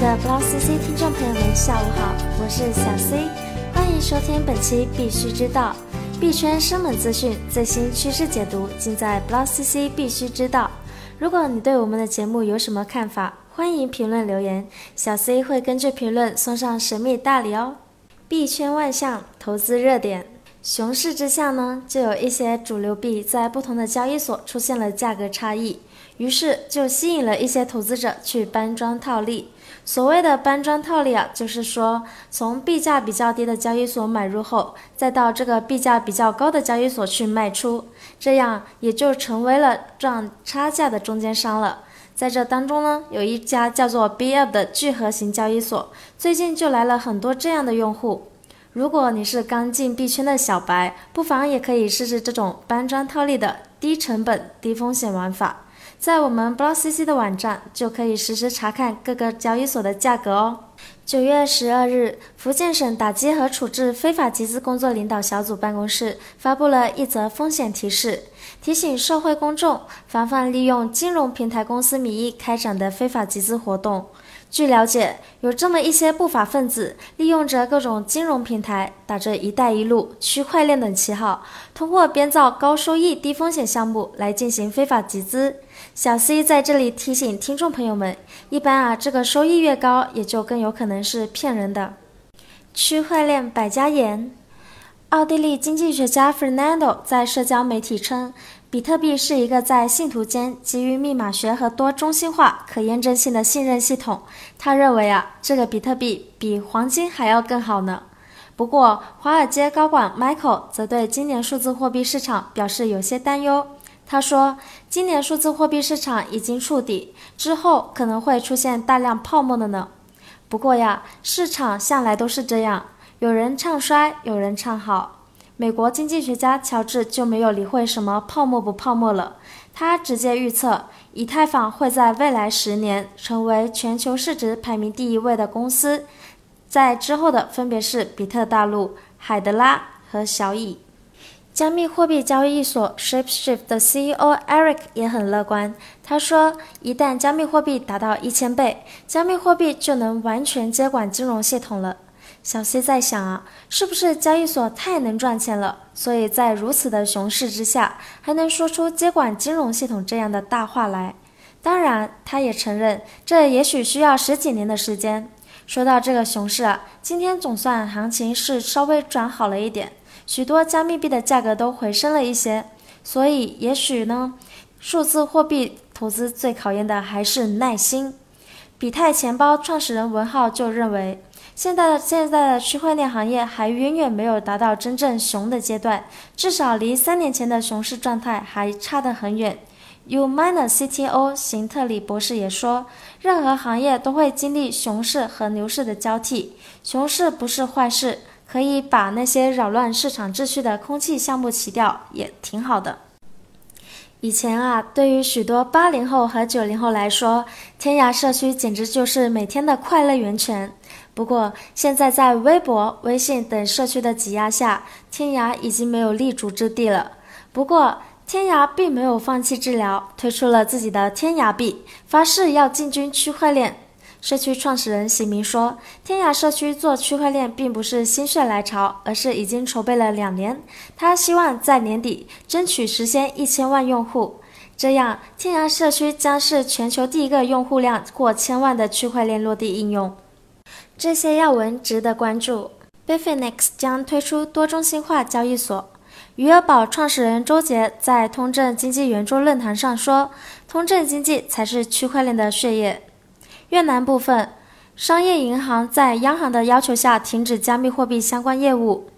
的 Block CC 听众朋友们，下午好，我是小 C，欢迎收听本期必须知道币圈生猛资讯、最新趋势解读，尽在 Block CC 必须知道。如果你对我们的节目有什么看法，欢迎评论留言，小 C 会根据评论送上神秘大礼哦。币圈万象，投资热点，熊市之下呢，就有一些主流币在不同的交易所出现了价格差异。于是就吸引了一些投资者去搬砖套利。所谓的搬砖套利啊，就是说从币价比较低的交易所买入后，再到这个币价比较高的交易所去卖出，这样也就成为了赚差价的中间商了。在这当中呢，有一家叫做 b Up 的聚合型交易所，最近就来了很多这样的用户。如果你是刚进币圈的小白，不妨也可以试试这种搬砖套利的低成本、低风险玩法。在我们 Block CC 的网站就可以实时查看各个交易所的价格哦。九月十二日，福建省打击和处置非法集资工作领导小组办公室发布了一则风险提示，提醒社会公众防范利用金融平台公司名义开展的非法集资活动。据了解，有这么一些不法分子，利用着各种金融平台，打着“一带一路”、区块链等旗号，通过编造高收益、低风险项目来进行非法集资。小 C 在这里提醒听众朋友们，一般啊，这个收益越高，也就更有可能是骗人的。区块链百家言，奥地利经济学家 Fernando 在社交媒体称。比特币是一个在信徒间基于密码学和多中心化、可验证性的信任系统。他认为啊，这个比特币比黄金还要更好呢。不过，华尔街高管 Michael 则对今年数字货币市场表示有些担忧。他说，今年数字货币市场已经触底，之后可能会出现大量泡沫的呢。不过呀，市场向来都是这样，有人唱衰，有人唱好。美国经济学家乔治就没有理会什么泡沫不泡沫了，他直接预测以太坊会在未来十年成为全球市值排名第一位的公司，在之后的分别是比特大陆、海德拉和小蚁。加密货币交易所 Shapeshift 的 CEO Eric 也很乐观，他说，一旦加密货币达到一千倍，加密货币就能完全接管金融系统了。小 C 在想啊，是不是交易所太能赚钱了，所以在如此的熊市之下，还能说出接管金融系统这样的大话来？当然，他也承认，这也许需要十几年的时间。说到这个熊市啊，今天总算行情是稍微转好了一点，许多加密币的价格都回升了一些。所以，也许呢，数字货币投资最考验的还是耐心。比泰钱包创始人文浩就认为。现在的现在的区块链行业还远远没有达到真正熊的阶段，至少离三年前的熊市状态还差得很远。Uminer CTO 邢特里博士也说，任何行业都会经历熊市和牛市的交替，熊市不是坏事，可以把那些扰乱市场秩序的空气项目洗掉，也挺好的。以前啊，对于许多八零后和九零后来说，天涯社区简直就是每天的快乐源泉。不过，现在在微博、微信等社区的挤压下，天涯已经没有立足之地了。不过，天涯并没有放弃治疗，推出了自己的天涯币，发誓要进军区块链。社区创始人喜明说：“天涯社区做区块链并不是心血来潮，而是已经筹备了两年。他希望在年底争取实现一千万用户，这样天涯社区将是全球第一个用户量过千万的区块链落地应用。”这些要闻值得关注。Bifinex 将推出多中心化交易所。余额宝创始人周杰在通证经济圆桌论坛上说：“通证经济才是区块链的血液。”越南部分商业银行在央行的要求下停止加密货币相关业务。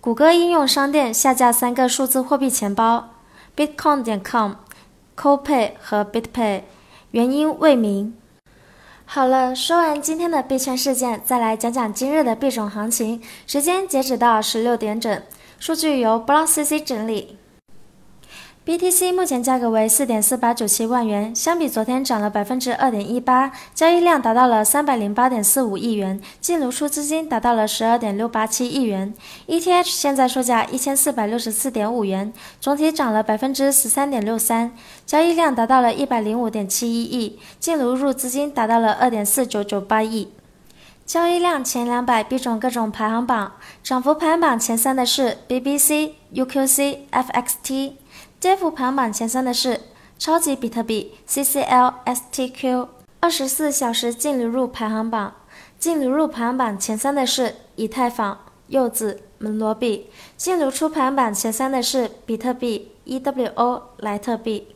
谷歌应用商店下架三个数字货币钱包：Bitcoin 点 com、CoPay 和 BitPay，原因未明。好了，说完今天的币圈事件，再来讲讲今日的币种行情。时间截止到十六点整，数据由 Block CC 整理。BTC 目前价格为四点四八九七万元，相比昨天涨了百分之二点一八，交易量达到了三百零八点四五亿元，净流出资金达到了十二点六八七亿元。ETH 现在售价一千四百六十四点五元，总体涨了百分之十三点六三，交易量达到了一百零五点七一亿，净流入资金达到了二点四九九八亿。交易量前两百币种各种排行榜，涨幅排行榜前三的是 BBC、UQC、FXT。跌幅排行榜前三的是超级比特币 CCL、STQ。二十四小时净流入排行榜，净流入排行榜前三的是以太坊、柚子、门罗币。净流出排行榜前三的是比特币、EWO、莱特币。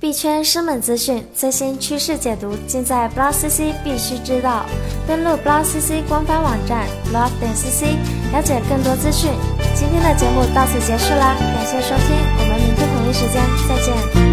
币圈生猛资讯、最新趋势解读，尽在 BlockCC 必须知道。登录 BlockCC 官方网站 block 点 cc，了解更多资讯。今天的节目到此结束啦，感谢收听，我们明天同一时间再见。